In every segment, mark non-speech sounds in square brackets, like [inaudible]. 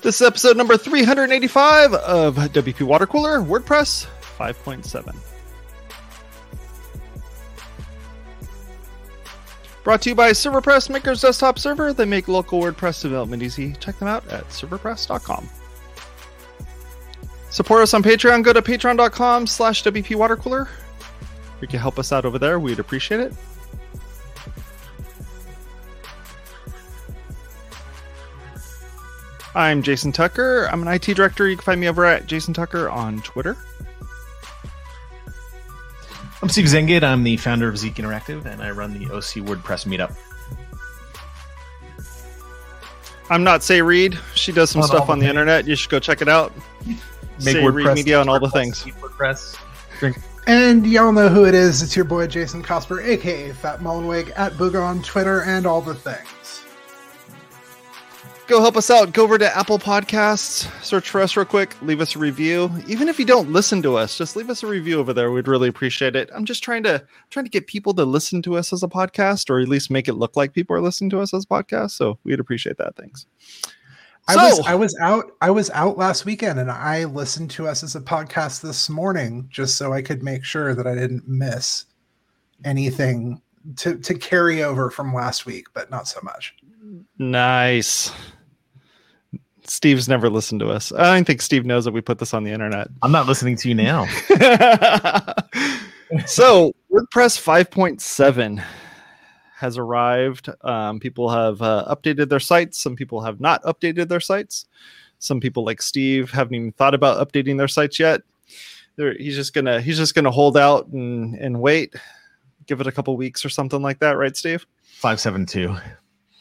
This is episode number 385 of WP Water Cooler WordPress 5.7. Brought to you by ServerPress, Maker's Desktop Server. They make local WordPress development easy. Check them out at serverpress.com. Support us on Patreon. Go to patreon.com slash WP Water Cooler. You can help us out over there. We'd appreciate it. I'm Jason Tucker. I'm an IT director. You can find me over at Jason Tucker on Twitter. I'm Steve Zehngut. I'm the founder of Zeek Interactive, and I run the OC WordPress meetup. I'm not Sé Reed. She does some On stuff all on the the things. internet. You should go check it out. Make Sé Reed Media on all the things. WordPress. And y'all know who it is. It's your boy Jason Cosper, aka Fat Mullenweg, at Boogah on Twitter and all the things. Go help us out. Go over to Apple Podcasts, search for us real quick, leave us a review. Even if you don't listen to us, just leave us a review over there. We'd really appreciate it. I'm just trying to trying to get people to listen to us as a podcast, or at least make it look like people are listening to us as a podcast. So we'd appreciate that. Thanks. I So- was I was out I was out last weekend and I listened to us as a podcast this morning just so I could make sure that I didn't miss anything to to carry over from last week, but not so much. Nice. Steve's never listened to us. I don't think Steve knows that we put this on the internet. I'm not listening to you now. [laughs] [laughs] so WordPress 5.7 has arrived. Um, people have uh, updated their sites. Some people have not updated their sites. Some people, like Steve, haven't even thought about updating their sites yet. They're, he's just gonna he's just gonna hold out and and wait, give it a couple weeks or something like that, right, Steve? Five seven two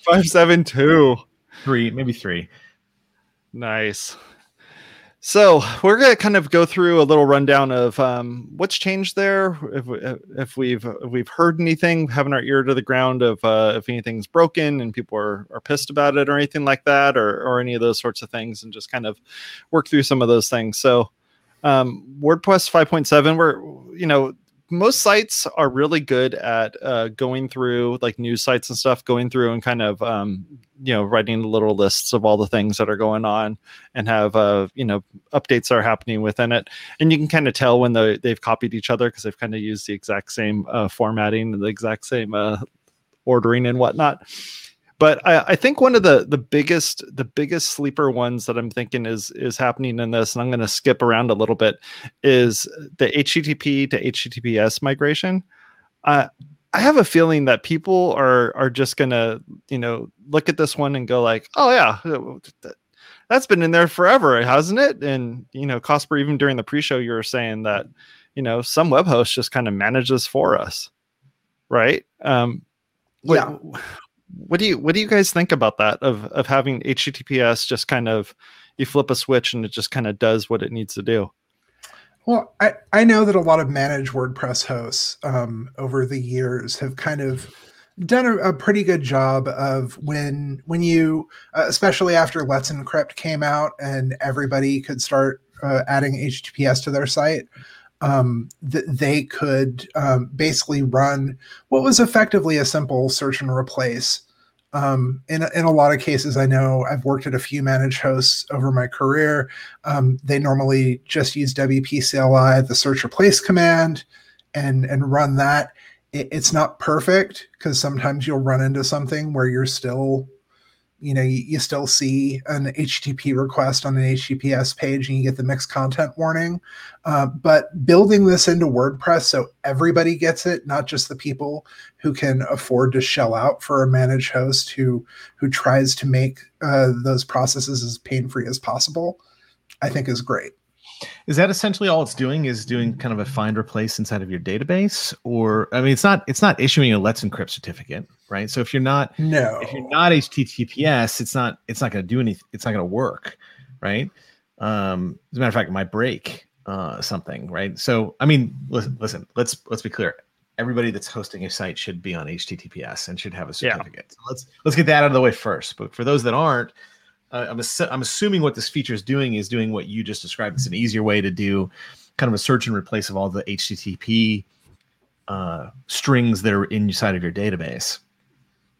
Five seven two. three, maybe three. Nice. So we're gonna kind of go through a little rundown of um, what's changed there. If, we- if we've if we've heard anything, having our ear to the ground of uh, if anything's broken and people are, are pissed about it or anything like that, or or any of those sorts of things, and just kind of work through some of those things. So um, WordPress 5.7, we're you know most sites are really good at uh, going through like news sites and stuff, going through and kind of um, you know writing little lists of all the things that are going on and have uh, you know updates are happening within it, and you can kind of tell when they they've copied each other because they've kind of used the exact same uh, formatting and the exact same uh, ordering and whatnot. But I, I think one of the the biggest the biggest sleeper ones that I'm thinking is is happening in this, and I'm going to skip around a little bit, is the HTTP to HTTPS migration. Uh, I have a feeling that people are are just going to you know look at this one and go like, oh yeah, that- that's been in there forever, hasn't it? And you know, Cosper, even during the pre-show, you were saying that you know some web host just kind of manages for us, right? Um, Yeah. what do you what do you guys think about that of of having https just kind of you flip a switch and it just kind of does what it needs to do? Well, I, I know that a lot of managed WordPress hosts um, over the years have kind of done a, a pretty good job of when when you, uh, especially after Let's Encrypt came out and everybody could start uh, adding HTTPS to their site, um, that they could um, basically run what was effectively a simple search and replace. Um, in, in a lot of cases, I know I've worked at a few managed hosts over my career. Um, they normally just use WP CLI, the search replace command, and and run that. It, it's not perfect because sometimes you'll run into something where you're still, you know, you, you still see an HTTP request on an HTTPS page and you get the mixed content warning. Uh, but building this into WordPress so everybody gets it, not just the people who can afford to shell out for a managed host who who tries to make uh, those processes as pain free as possible. I think is great. Is that essentially all it's doing? Is doing kind of a find replace inside of your database, or I mean, it's not it's not issuing a Let's Encrypt certificate, right? So if you're not No, if you're not HTTPS, it's not it's not going to do anything. It's not going to work, right? Um, as a matter of fact, it might break uh, something, right? So I mean, listen, listen. Let's let's be clear. Everybody that's hosting a site should be on HTTPS and should have a Yeah. certificate. So let's let's get that out of the way first. But for those that aren't, uh, I'm assu- I'm assuming what this feature is doing is doing what you just described. It's an easier way to do kind of a search and replace of all the HTTP uh, strings that are inside of your database.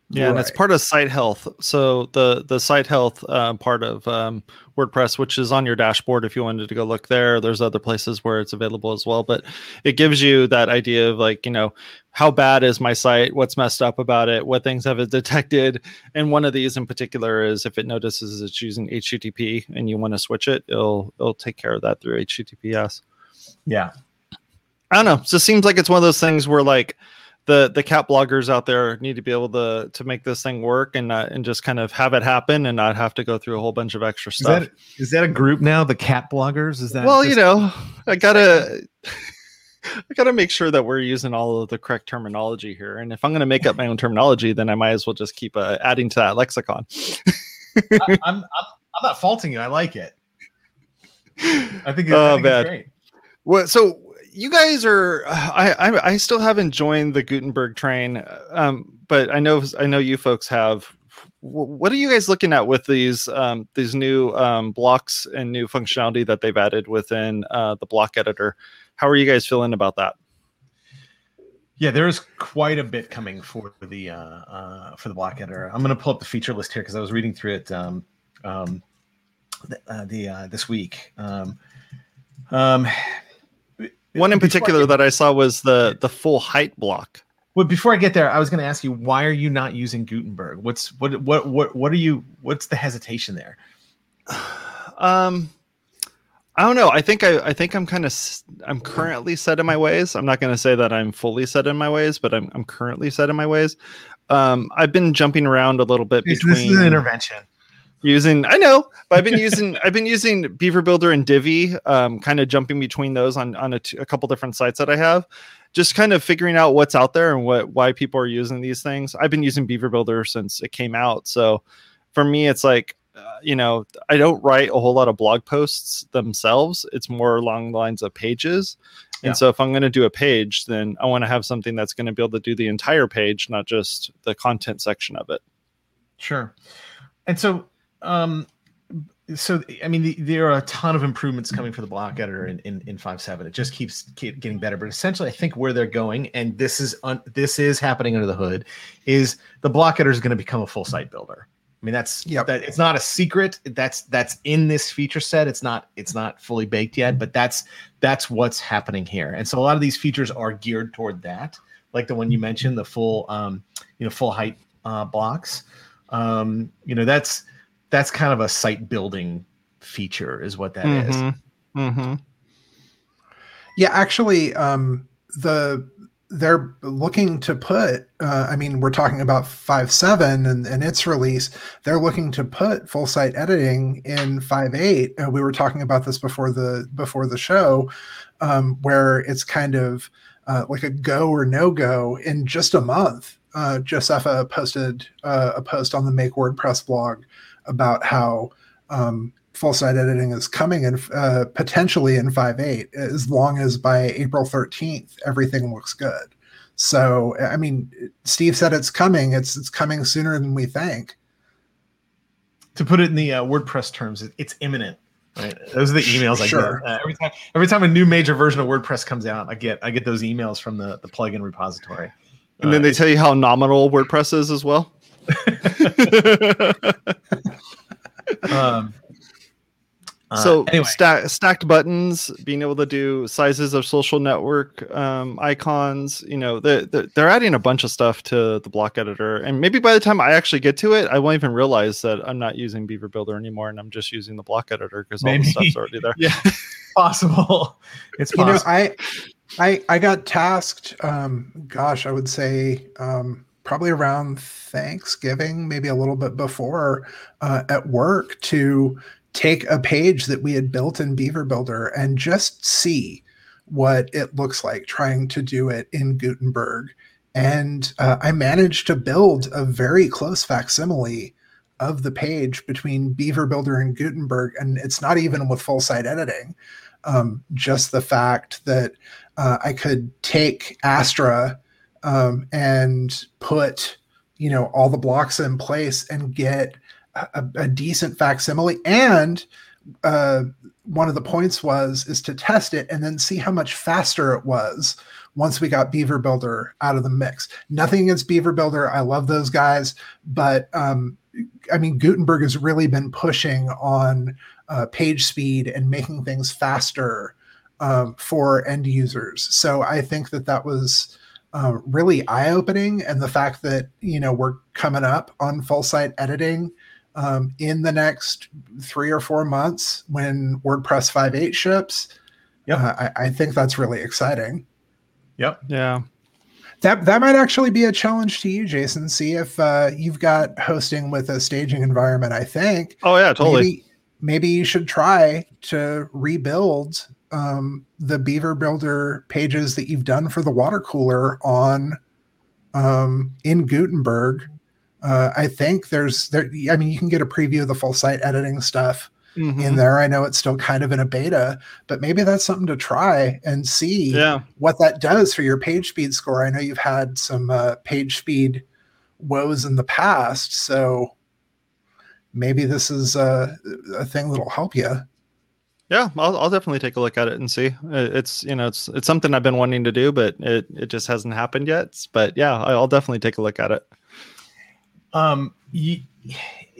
Yeah, and it's part of site health. So the the site health uh, part of um, WordPress, which is on your dashboard, if you wanted to go look there. There's other places where it's available as well, but it gives you that idea of like you know how bad is my site, what's messed up about it, what things have it [laughs] detected, and one of these in particular is if it notices it's using HTTP and you want to switch it, it'll it'll take care of that through HTTPS. Yeah. I don't know. It just seems like it's one of those things where like the the cat bloggers out there need to be able to to make this thing work and not, and just kind of have it happen and not have to go through a whole bunch of extra Is stuff. that is that a group now? The cat bloggers? Is that well, you know, I gotta. [laughs] [laughs] I gotta make sure that we're using all of the correct terminology here, and if I'm gonna make up my own terminology, then I might as well just keep uh, adding to that lexicon. I, [laughs] I'm, I'm I'm not faulting you. I like it. I think, I Oh, think it's bad. great. Well, so you guys are. I, I I still haven't joined the Gutenberg train, um, but I know I know you folks have. What are you guys looking at with these um, these new um, blocks and new functionality that they've added within uh, the block editor? How are you guys feeling about that? Yeah, there's quite a bit coming for the uh, uh, for the block editor. I'm going to pull up the feature list here because I was reading through it um, um, the, uh, the uh, this week. One in particular get- that I saw was the the full height block. Well, before I get there, I was going to ask you why are you not using Gutenberg? What's what what what what are you? What's the hesitation there? [sighs] Um, I don't know. I think I, I think I'm kind of I'm currently set in my ways. I'm not going to say that I'm fully set in my ways, but I'm I'm currently set in my ways. Um, I've been jumping around a little bit between this is an intervention. Using. I know, but I've been [laughs] using I've been using Beaver Builder and Divi, um, kind of jumping between those on on a, t- a couple different sites that I have. Just kind of figuring out what's out there and what why people are using these things. I've been using Beaver Builder since it came out, so for me, it's like uh, you know, I don't write a whole lot of blog posts themselves. It's more along the lines of pages. And Yeah. so if I'm going to do a page, then I want to have something that's going to be able to do the entire page, not just the content section of it. Sure. And so, um, so I mean, the, there are a ton of improvements coming for the block editor in in, in five seven. It just keeps keep getting better. But essentially, I think where they're going, and this is un, this is happening under the hood, is the block editor is going to become a full site builder. I mean, that's Yep. that. It's not a secret. That's that's in this feature set. It's not it's not fully baked yet, but that's that's what's happening here. And so a lot of these features are geared toward that, like the one you mentioned, the full um, you know full height uh, blocks um you know that's that's kind of a site building feature is what that is. Mm-hmm. Yeah, actually, um, the they're looking to put. Uh, I mean, we're talking about five seven and, and its release. They're looking to put full site editing in five eight. Uh, we were talking about this before the before the show, um, where it's kind of uh, like a go or no go in just a month. Uh, Josepha posted uh, a post on the Make WordPress blog about how um, full site editing is coming in uh, potentially in 5.8 as long as by April 13th everything looks good. So I mean, Steve said it's coming. It's it's coming sooner than we think. To put it in the uh, WordPress terms, it, it's imminent. Right? Those are the emails I Sure. get uh, every time. Every time a new major version of WordPress comes out, I get I get those emails from the the plugin repository. And then Uh, they tell you how nominal WordPress is as well. [laughs] um, uh, so anyway, sta- stacked buttons being able to do sizes of social network um, icons you know they're, they're adding a bunch of stuff to the block editor and maybe by the time i actually get to it i won't even realize that i'm not using beaver builder anymore and i'm just using the block editor because all Maybe. the stuff's already there [laughs] yeah, possible. It's You know, possible. I I I got tasked. Um, gosh, I would say um, probably around Thanksgiving, maybe a little bit before, uh, at work to take a page that we had built in Beaver Builder and just see what it looks like trying to do it in Gutenberg. And uh, I managed to build a very close facsimile of the page between Beaver Builder and Gutenberg, and it's not even with full site editing. Um, just the fact that uh, I could take Astra um, and put, you know, all the blocks in place and get a, a decent facsimile. And uh, one of the points was is to test it and then see how much faster it was once we got Beaver Builder out of the mix. Nothing against Beaver Builder, I love those guys, but um, I mean Gutenberg has really been pushing on uh, page speed and making things faster um, for end users. So I think that that was uh, really eye opening, and the fact that you know we're coming up on full site editing um, in the next three or four months when WordPress 5.8 ships. Yeah, uh, I, I, think that's really exciting. Yep. Yeah. That that might actually be a challenge to you, Jason. See if uh, you've got hosting with a staging environment. I think. Oh yeah, totally. Maybe, maybe you should try to rebuild um, the Beaver Builder pages that you've done for the water cooler on um, in Gutenberg. Uh, I think there's there. I mean, you can get a preview of the full site editing stuff mm-hmm. in there. I know it's still kind of in a beta, but maybe that's something to try and see yeah. what that does for your page speed score. I know you've had some uh, page speed woes in the past, so maybe this is a, a thing that'll help you. Yeah, I'll, I'll definitely take a look at it and see. It's you know it's it's something I've been wanting to do, but it it just hasn't happened yet. But yeah, I'll definitely take a look at it. Um, y-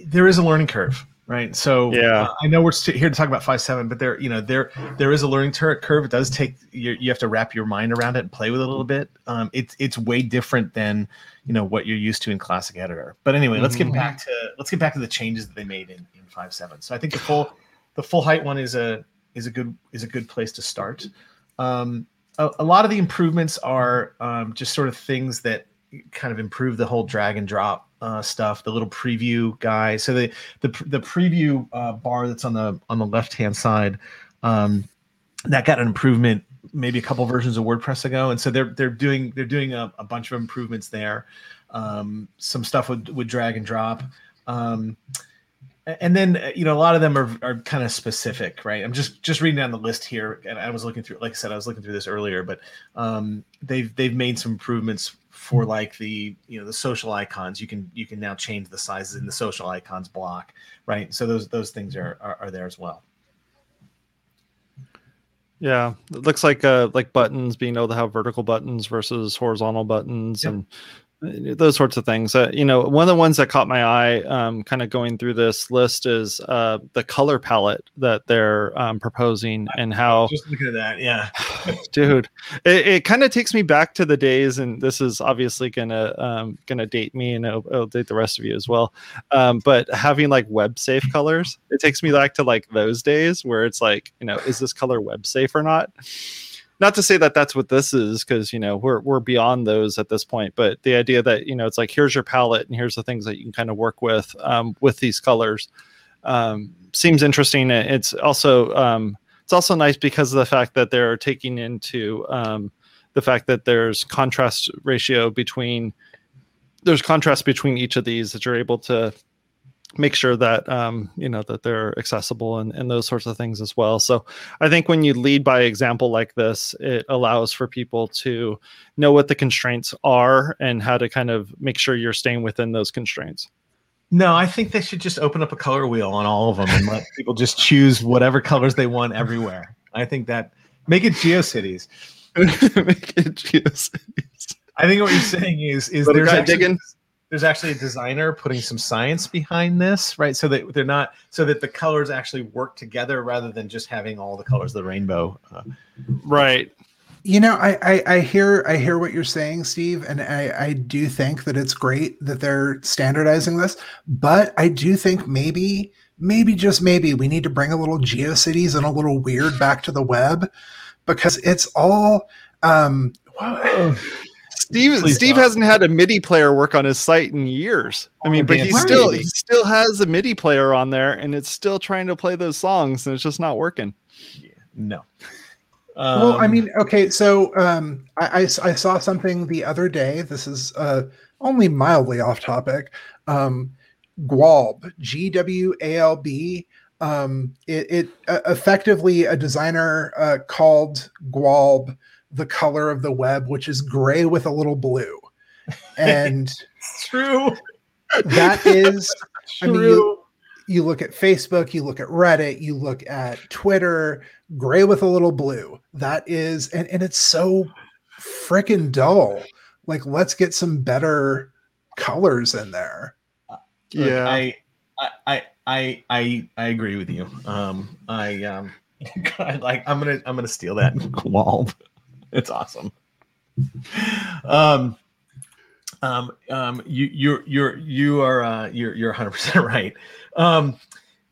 there is a learning curve, right? So yeah, uh, I know we're st- here to talk about five seven, but there you know there there is a learning curve. It does take you, you have to wrap your mind around it and play with it a little bit. Um, it's it's way different than you know what you're used to in classic editor. But anyway, mm-hmm. let's get mm-hmm. back to let's get back to the changes that they made in in five seven. So I think the full the full height one is a is a good is a good place to start. Um, a, a lot of the improvements are um, just sort of things that kind of improve the whole drag and drop uh, stuff. The little preview guy. So the the the preview uh, bar that's on the on the left hand side um, that got an improvement maybe a couple versions of WordPress ago, and so they're they're doing they're doing a, a bunch of improvements there. Um, some stuff with with drag and drop. Um, and then uh, you know a lot of them are, are kind of specific right? I'm just just reading down the list here and i was looking through like i said i was looking through this earlier but um, they've they've made some improvements for like the you know the social icons. You can you can now change the sizes in the social icons block right? So those those things are are, are there as well. Yeah. It looks like uh like buttons being able to have vertical buttons versus horizontal buttons and those sorts of things. Uh, you know, one of the ones that caught my eye, um, kind of going through this list, is uh, the color palette that they're um, proposing and how. Just looking at that, yeah, [sighs] dude, it, it kind of takes me back to the days, and this is obviously gonna um, gonna date me, and it'll, it'll, date the rest of you as well. Um, but having like web safe [laughs] colors, it takes me back to like those days where it's like, you know, is this color web safe or not? Not to say that that's what this is because you know we're we're beyond those at this point but the idea that you know it's like here's your palette and here's the things that you can kind of work with um, with these colors um, seems interesting. It's also um, it's also nice because of the fact that they're taking into um, the fact that there's contrast ratio between there's contrast between each of these that you're able to make sure that um, you know that they're accessible and, and those sorts of things as well. So i think when you lead by example like this it allows for people to know what the constraints are and how to kind of make sure you're staying within those constraints. No i think they should just open up a color wheel on all of them and let people just choose whatever colors they want everywhere. I think that make it geocities. [laughs] Make it geocities. I think what you're saying is is there's actually, digging there's actually a designer putting some science behind this, right? So that they're not so that the colors actually work together rather than just having all the colors of the rainbow. Uh, right. You know, I, I, I hear I hear what you're saying, Steve, and I I do think that it's great that they're standardizing this, but I do think maybe maybe just maybe we need to bring a little GeoCities and a little weird back to the web because it's all um [sighs] Steve Please Steve hasn't had a MIDI player work on his site in years. I mean, but he still he still has a MIDI player on there, and it's still trying to play those songs, and it's just not working. Yeah, no. Um, well, I um, mean, okay, so um, I, I, I saw something the other day. This is uh, only mildly off topic. Um, Gwalb, G W A L B. Um, it, it uh, effectively a designer uh, called Gwalb the color of the web, which is gray with a little blue. And [laughs] true. That is, [laughs] I mean, you, you look at Facebook, you look at Reddit, you look at Twitter, gray with a little blue. That is, and, and it's so freaking dull. Like, let's get some better colors in there. Look, yeah. I, I, I, I, I agree with you. Um, I, um, [laughs] God, like I'm gonna, I'm gonna steal that wall. [laughs] It's awesome. Um, um, um, you, you're, you're, you are, uh, you're, you're 100 percent [laughs] right. Um,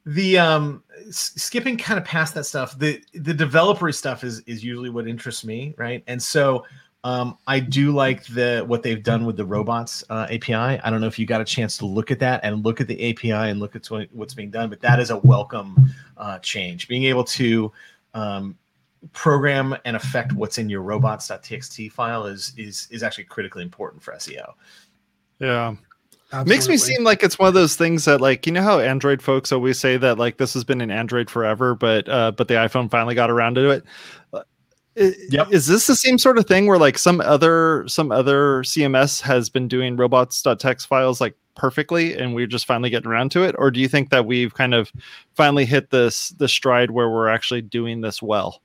the um, skipping kind of past that stuff, the the developer stuff is is usually what interests me, right? And so um, I do like the what they've done with the robots uh, API. I don't know if you got a chance to look at that and look at the API and look at what's being done, but that is a welcome uh, change. Being able to um, program and affect what's in your robots.txt file is is is actually critically important for SEO. Yeah. Makes me seem like it's one of those things that like you know how Android folks always say that like this has been in Android forever, but uh but the iPhone finally got around to it. Uh, i- Yep. Is this the same sort of thing where like some other some other CMS has been doing robots.txt files like perfectly and we're just finally getting around to it? Or do you think that we've kind of finally hit this the stride where we're actually doing this well?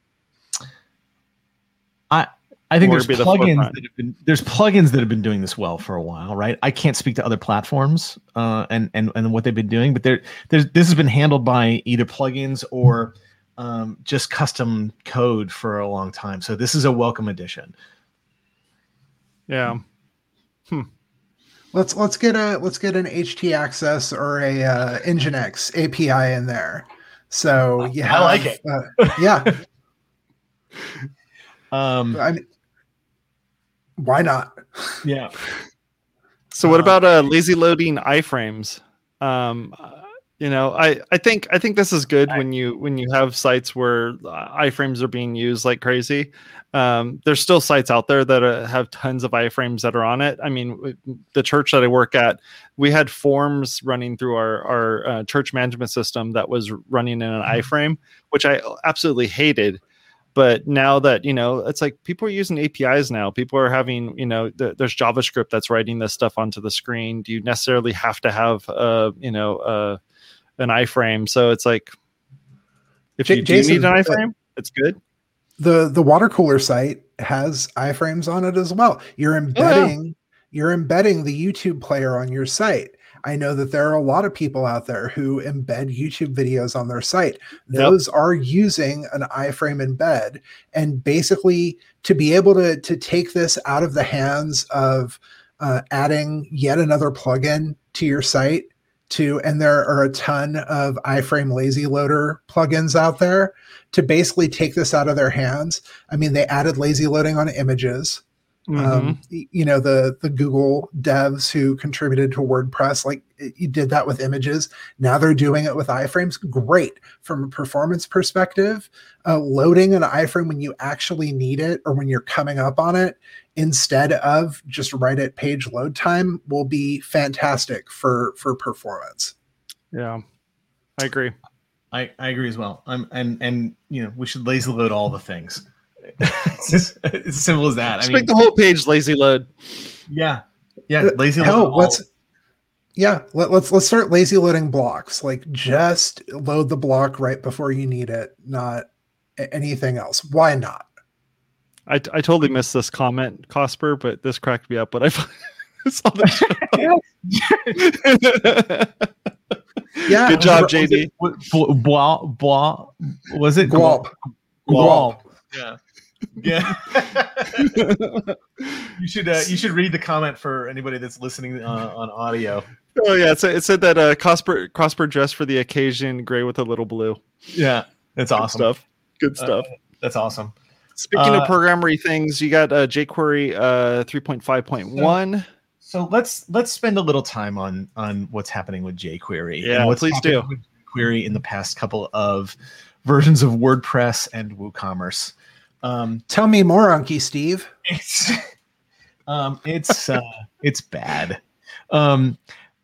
I think there's be the plugins that have been there's plugins that have been doing this well for a while, right? I can't speak to other platforms uh, and and and what they've been doing, but there there's this has been handled by either plugins or um, just custom code for a long time. So this is a welcome addition. Yeah. Hmm. let's let's get a let's get an htaccess or a uh, Nginx API in there. So you I like it. Uh, yeah, [laughs] Um, I mean, why not? yeah, [laughs] So what Um, about uh lazy loading iframes? Um uh, you know, I I think I think this is good I- when you when you have sites where uh, iframes are being used like crazy. Um there's still sites out there that uh, have tons of iframes that are on it. I mean, the church that I work at, we had forms running through our our uh, church management system that was running in an Mhm. iframe, which I absolutely hated but now that you know it's like people are using apis now. People are having you know th- there's javascript that's writing this stuff onto the screen. Do you necessarily have to have uh you know uh an iframe? So it's like if J- you do need Jason, an uh, iframe it's good. the the water cooler site has iframes on it as well. You're embedding you're embedding the YouTube player on your site. I know that there are a lot of people out there who embed YouTube videos on their site. Yep. Those are using an iframe embed and basically to be able to to take this out of the hands of uh, adding yet another plugin to your site to and there are a ton of iframe lazy loader plugins out there to basically take this out of their hands. I mean, they added lazy loading on images. Mhm. Um, you know, the the Google devs who contributed to WordPress, like you did that with images. Now they're doing it with iframes. Great from a performance perspective. Uh, loading an iframe when you actually need it or when you're coming up on it instead of just right at page load time will be fantastic for for performance. yeah i agree I, I agree as well. I'm and and you know we should lazy load all the things. It's, [laughs] just, it's as simple as that. I just mean, make the whole page lazy load yeah, yeah, uh, lazy load. Hell, let's yeah, let, let's let's start lazy loading blocks. Like just load the block right before you need it, not anything else. Why not? I, I totally missed this comment cosper but this cracked me up when i [laughs] saw the [laughs] Yeah, good job Was it- jd was it Blah, blah, blah, was it Guap. Guap. Yeah. Yeah. [laughs] you should uh, you should read the comment for anybody that's listening uh, on audio. oh yeah it said, it said that uh cosper cosper dressed for the occasion gray with a little blue Yeah, that's Good awesome. stuff good Uh, stuff That's awesome. Speaking Uh, of programmery things, you got uh, jQuery uh, 3.5.1. So let's let's spend a little time on on what's happening with jQuery. Yeah, what's please do. With jQuery in the past couple of versions of WordPress and WooCommerce. Um, Tell me more, Unky Steve. it's [laughs] um, it's uh, it's bad. Um,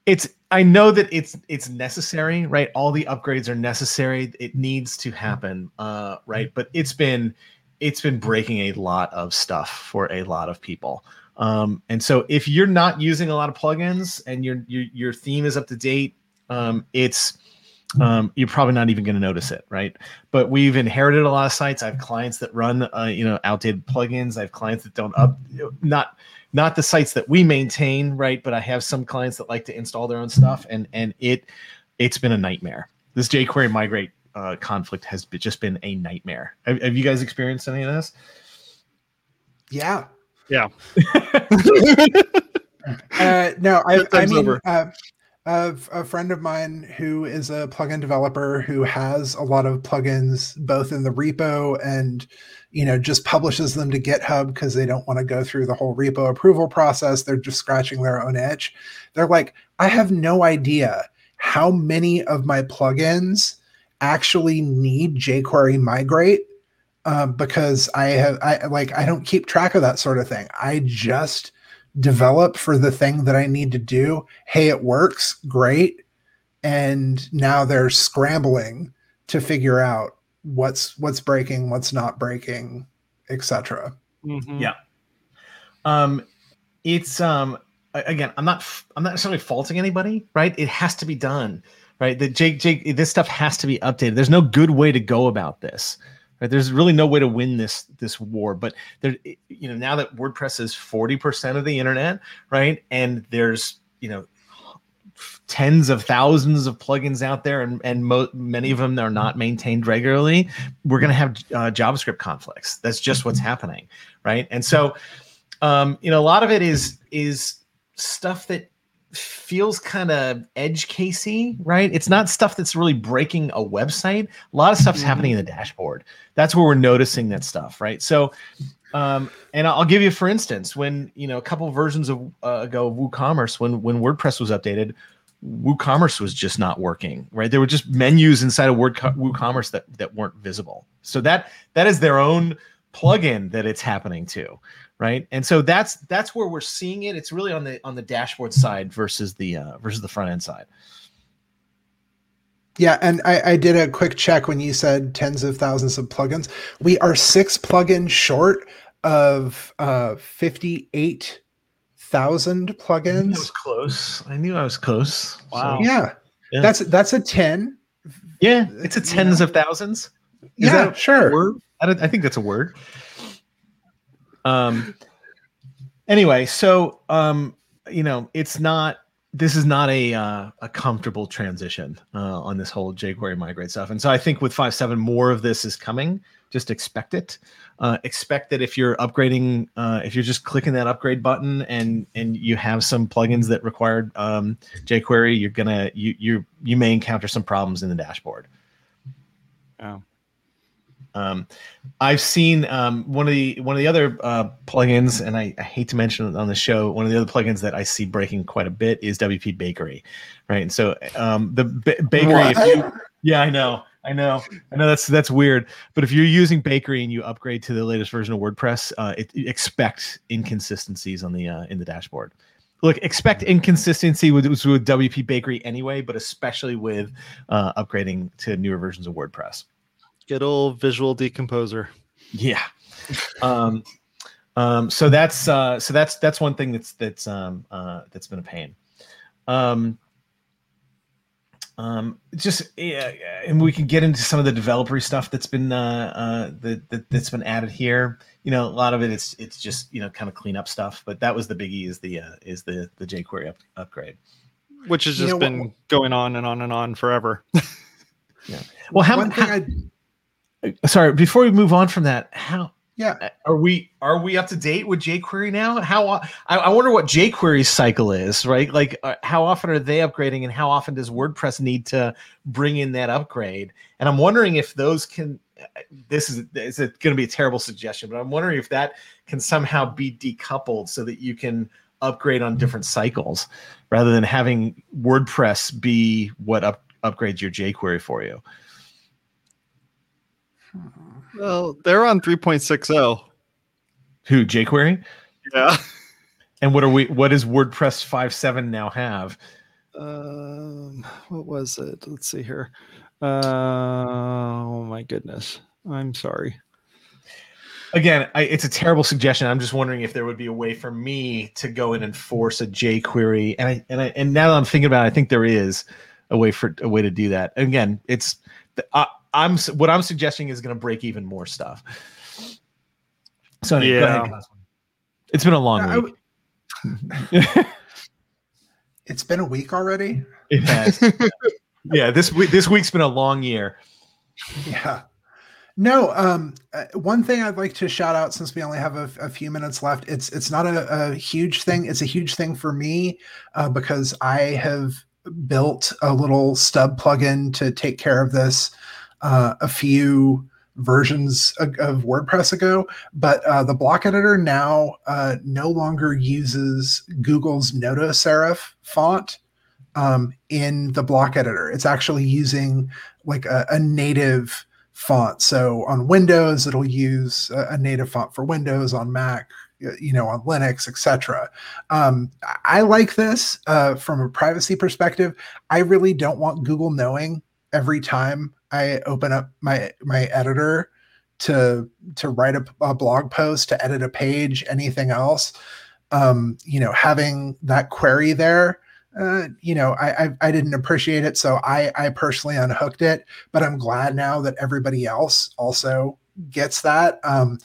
it's I know that it's it's necessary, right? All the upgrades are necessary. It needs to happen, uh, right? But it's been it's been breaking a lot of stuff for a lot of people. Um, and so if you're not using a lot of plugins and your your your theme is up to date, um, it's um, you're probably not even going to notice it, right? But we've inherited a lot of sites. I have clients that run, uh, you know, outdated plugins. I have clients that don't up, not not the sites that we maintain, right? But I have some clients that like to install their own stuff, and and it it's been a nightmare. This jQuery migrate uh, conflict has been, just been a nightmare. Have, have you guys experienced any of this? Yeah. Yeah. [laughs] uh, no, I, I time's mean, uh, a, a friend of mine who is a plugin developer who has a lot of plugins both in the repo and you know just publishes them to GitHub because they don't want to go through the whole repo approval process. They're just scratching their own itch. They're like, I have no idea how many of my plugins actually need jQuery migrate um, because I have I like I don't keep track of that sort of thing. I just develop for the thing that I need to do. Hey, it works, great. And now they're scrambling to figure out what's what's breaking, what's not breaking, etc. Mhm. Yeah. Um, it's um again, I'm not I'm not necessarily faulting anybody, right? It has to be done, right? The Jake Jake this stuff has to be updated. There's no good way to go about this. Right? There's really no way to win this this war, but there you know, now that WordPress is 40% of the internet, right? And there's, you know, tens of thousands of plugins out there and and mo- many of them are not maintained regularly we're going to have uh, javascript conflicts that's just what's happening right and so um you know a lot of it is is stuff that feels kind of edge casey right it's not stuff that's really breaking a website a lot of stuff's Mhm. happening in the dashboard that's where we're noticing that stuff right so um and i'll give you for instance when you know a couple versions of uh, ago of woocommerce when when wordpress was updated WooCommerce was just not working, right? There were just menus inside of Word WooCommerce that that weren't visible. So that that is their own plugin that it's happening to, right? And so that's that's where we're seeing it. It's really on the on the dashboard side versus the uh, versus the front end side. Yeah, and I, I did a quick check when you said tens of thousands of plugins. We are six plugins short of uh, fifty-eight thousand plugins. I was plugins. close. I knew I was close. Wow. Yeah, Yeah. that's that's a ten. yeah, it's a tens know? of thousands. Is yeah, that a sure. word? I, don't- I think that's a word. Um. Anyway, so um, you know, it's not. This is not a uh, a comfortable transition uh, on this whole jQuery migrate stuff, and so I think with five seven more of this is coming. Just expect it. Uh, expect that if you're upgrading, uh, if you're just clicking that upgrade button and and you have some plugins that require um, jQuery, you're gonna you you you may encounter some problems in the dashboard. Yeah. Um, I've seen um, one of the one of the other uh, plugins, and I, I hate to mention it on the show. One of the other plugins that I see breaking quite a bit is WP Bakery, right? And so um, the ba- Bakery, if you, yeah, I know, I know, I know that's that's weird. But if you're using Bakery and you upgrade to the latest version of WordPress, uh, it, expect inconsistencies on the uh, in the dashboard. Look, expect inconsistency with, with WP Bakery anyway, but especially with uh, upgrading to newer versions of WordPress. Good old visual decomposer. Yeah. um, um, so that's uh, so that's that's one thing that's that's um, uh, that's been a pain. Um, um, just yeah, and we can get into some of the developer stuff that's been uh, uh, that, that that's been added here. You know, a lot of it it's it's just you know kind of clean up stuff, but that was the biggie is the uh, is the the jQuery up, upgrade. which has You just know been what- going on and on and on forever. Yeah. Well, how, One thing how I sorry before we move on from that, how yeah are we are we up to date with jQuery now? How I, I wonder what jQuery's cycle is, right? Like, uh, how often are they upgrading, and how often does WordPress need to bring in that upgrade? And I'm wondering if those can. uh, This is is it going to be a terrible suggestion, but I'm wondering if that can somehow be decoupled so that you can upgrade on different cycles rather than having WordPress be what up, upgrades your jQuery for you. Well, they're on 3.60. Who jQuery? Yeah. And what are we? What does WordPress 5.7 now have? Um, what was it? Let's see here. Uh, oh my goodness. I'm sorry. Again, I, it's a terrible suggestion. I'm just wondering if there would be a way for me to go in and force a jQuery. And I and I and now that I'm thinking about it, I think there is. a way for a way to do that. Again, it's I, I'm what I'm suggesting is going to break even more stuff. So anyway, Yeah. ahead, it's been a long I week. [laughs] It's been a week already. it has. [laughs] yeah, this week this week's been a long year. Yeah. No, um, uh, one thing I'd like to shout out since we only have a, a few minutes left. It's it's not a, a huge thing. It's a huge thing for me uh, because I have built a little stub plugin to take care of this uh, a few versions of, of WordPress ago. But uh, the block editor now uh, no longer uses Google's Noto Serif font um, in the block editor. It's actually using like a, a native font. So on Windows, it'll use a, a native font for Windows. On Mac, you know, on Linux, etc. Um, I- like this uh, from a privacy perspective. I really don't want Google knowing every time I open up my my editor to to write a, a blog post, to edit a page, anything else. Um, you know, having that query there uh, you know, I, I I didn't appreciate it, so I I personally unhooked it. But I'm glad now that everybody else also gets that. Um,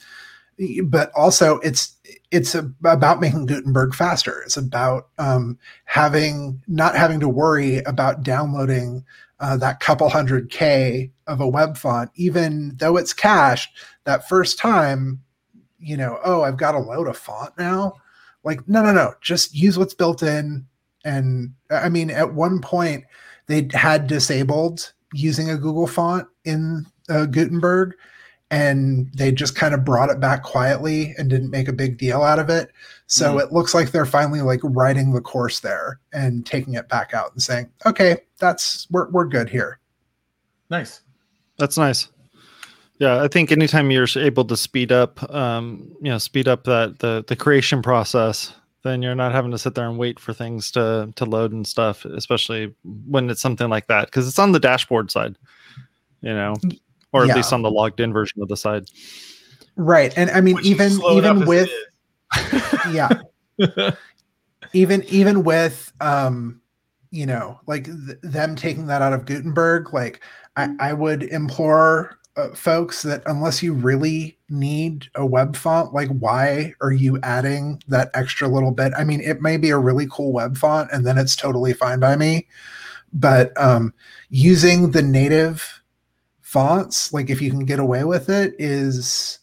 but also, it's it's about making Gutenberg faster. It's about um, having not having to worry about downloading uh, that couple hundred k of a web font, even though it's cached. That first time, you know, oh, I've got to load a font now. Like, no, no, no. Just use what's built in and I mean, at one point, they had disabled using a Google font in uh, Gutenberg, and they just kind of brought it back quietly and didn't make a big deal out of it. So Mm. it looks like they're finally like writing the course there and taking it back out and saying, "Okay, that's we're we're good here." Nice. That's nice. Yeah, I think anytime you're able to speed up, um, you know, speed up that the the creation process, then you're not having to sit there and wait for things to to load and stuff. Especially when it's something like that, because it's on the dashboard side, you know, or at Yeah. least on the logged in version of the side. Right, and I mean, Which even even with [laughs] yeah, [laughs] even even with um you know like th- them taking that out of gutenberg like i i would implore uh, folks that unless you really need a web font like why are you adding that extra little bit i mean it may be a really cool web font and then it's totally fine by me but um using the native fonts like if you can get away with it is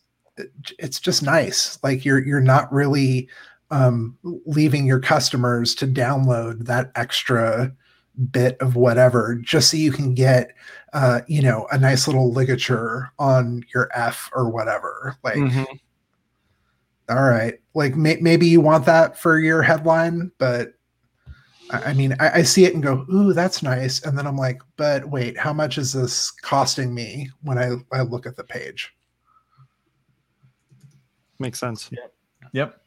it's just nice like you're you're not really um, leaving your customers to download that extra bit of whatever just so you can get uh, you know a nice little ligature on your f or whatever like Mhm. all right like may- maybe you want that for your headline but i, I mean I, I see it and go ooh that's nice and then i'm like but wait how much is this costing me when i, I look at the page Makes sense. Yep.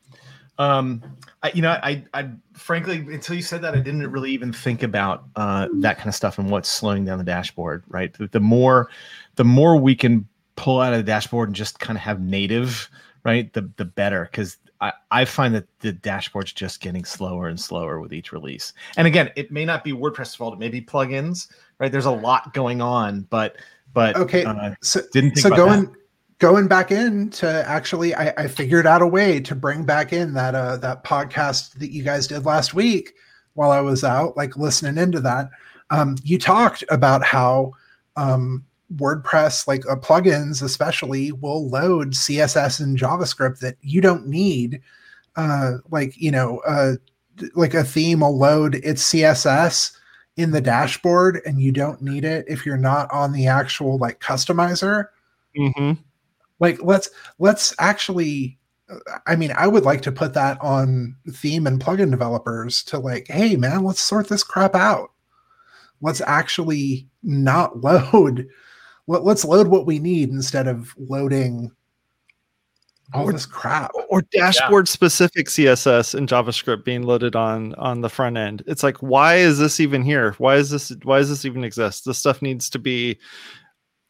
Um, I, you know, I, I, frankly, until you said that, I didn't really even think about uh, that kind of stuff and what's slowing down the dashboard. Right. The, the more, the more we can pull out of the dashboard and just kind of have native, right, the the better. Because I, I find that the dashboard's just getting slower and slower with each release. And again, it may not be WordPress fault; it may be plugins. Right. There's a lot going on, but but okay uh, so didn't so going that. going back in to actually I, I figured out a way to bring back in that uh that podcast that you guys did last week while I was out, like listening into that. Um, you talked about how um WordPress, like uh, plugins especially, will load CSS and JavaScript that you don't need. Uh, like you know, uh, like a theme will load its CSS in the dashboard, and you don't need it if you're not on the actual like customizer hmm like let's let's actually uh, i mean i would like to put that on theme and plugin developers to like hey man let's sort this crap out let's actually not [laughs] load let, let's load what we need instead of loading all Or- this crap Or dashboard specific CSS and JavaScript being loaded on on the front end. It's like, why is this even here? Why is this? Why does this even exist? This stuff needs to be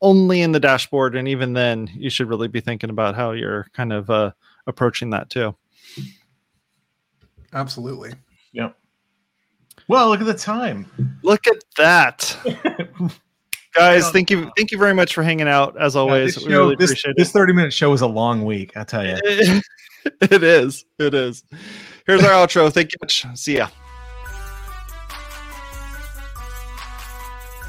only in the dashboard, and even then, you should really be thinking about how you're kind of uh, approaching that too. absolutely Yep. Well, look at the time. Look at that. [laughs] Guys, thank you, thank you very much for hanging out. As always, this we show- really this, appreciate this 30 minute show was a long week, I tell you. [laughs] it. it is. It is. Here's our outro. Thank you much. See ya.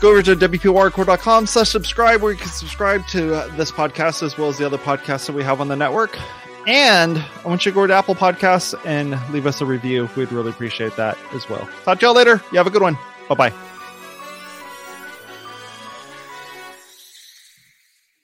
Go over to wpwatercooler.com slash subscribe where you can subscribe to uh, this podcast as well as the other podcasts that we have on the network. And I want you to go to Apple Podcasts and leave us a review. We'd really appreciate that as well. Talk to y'all later. You have a good one. Bye bye.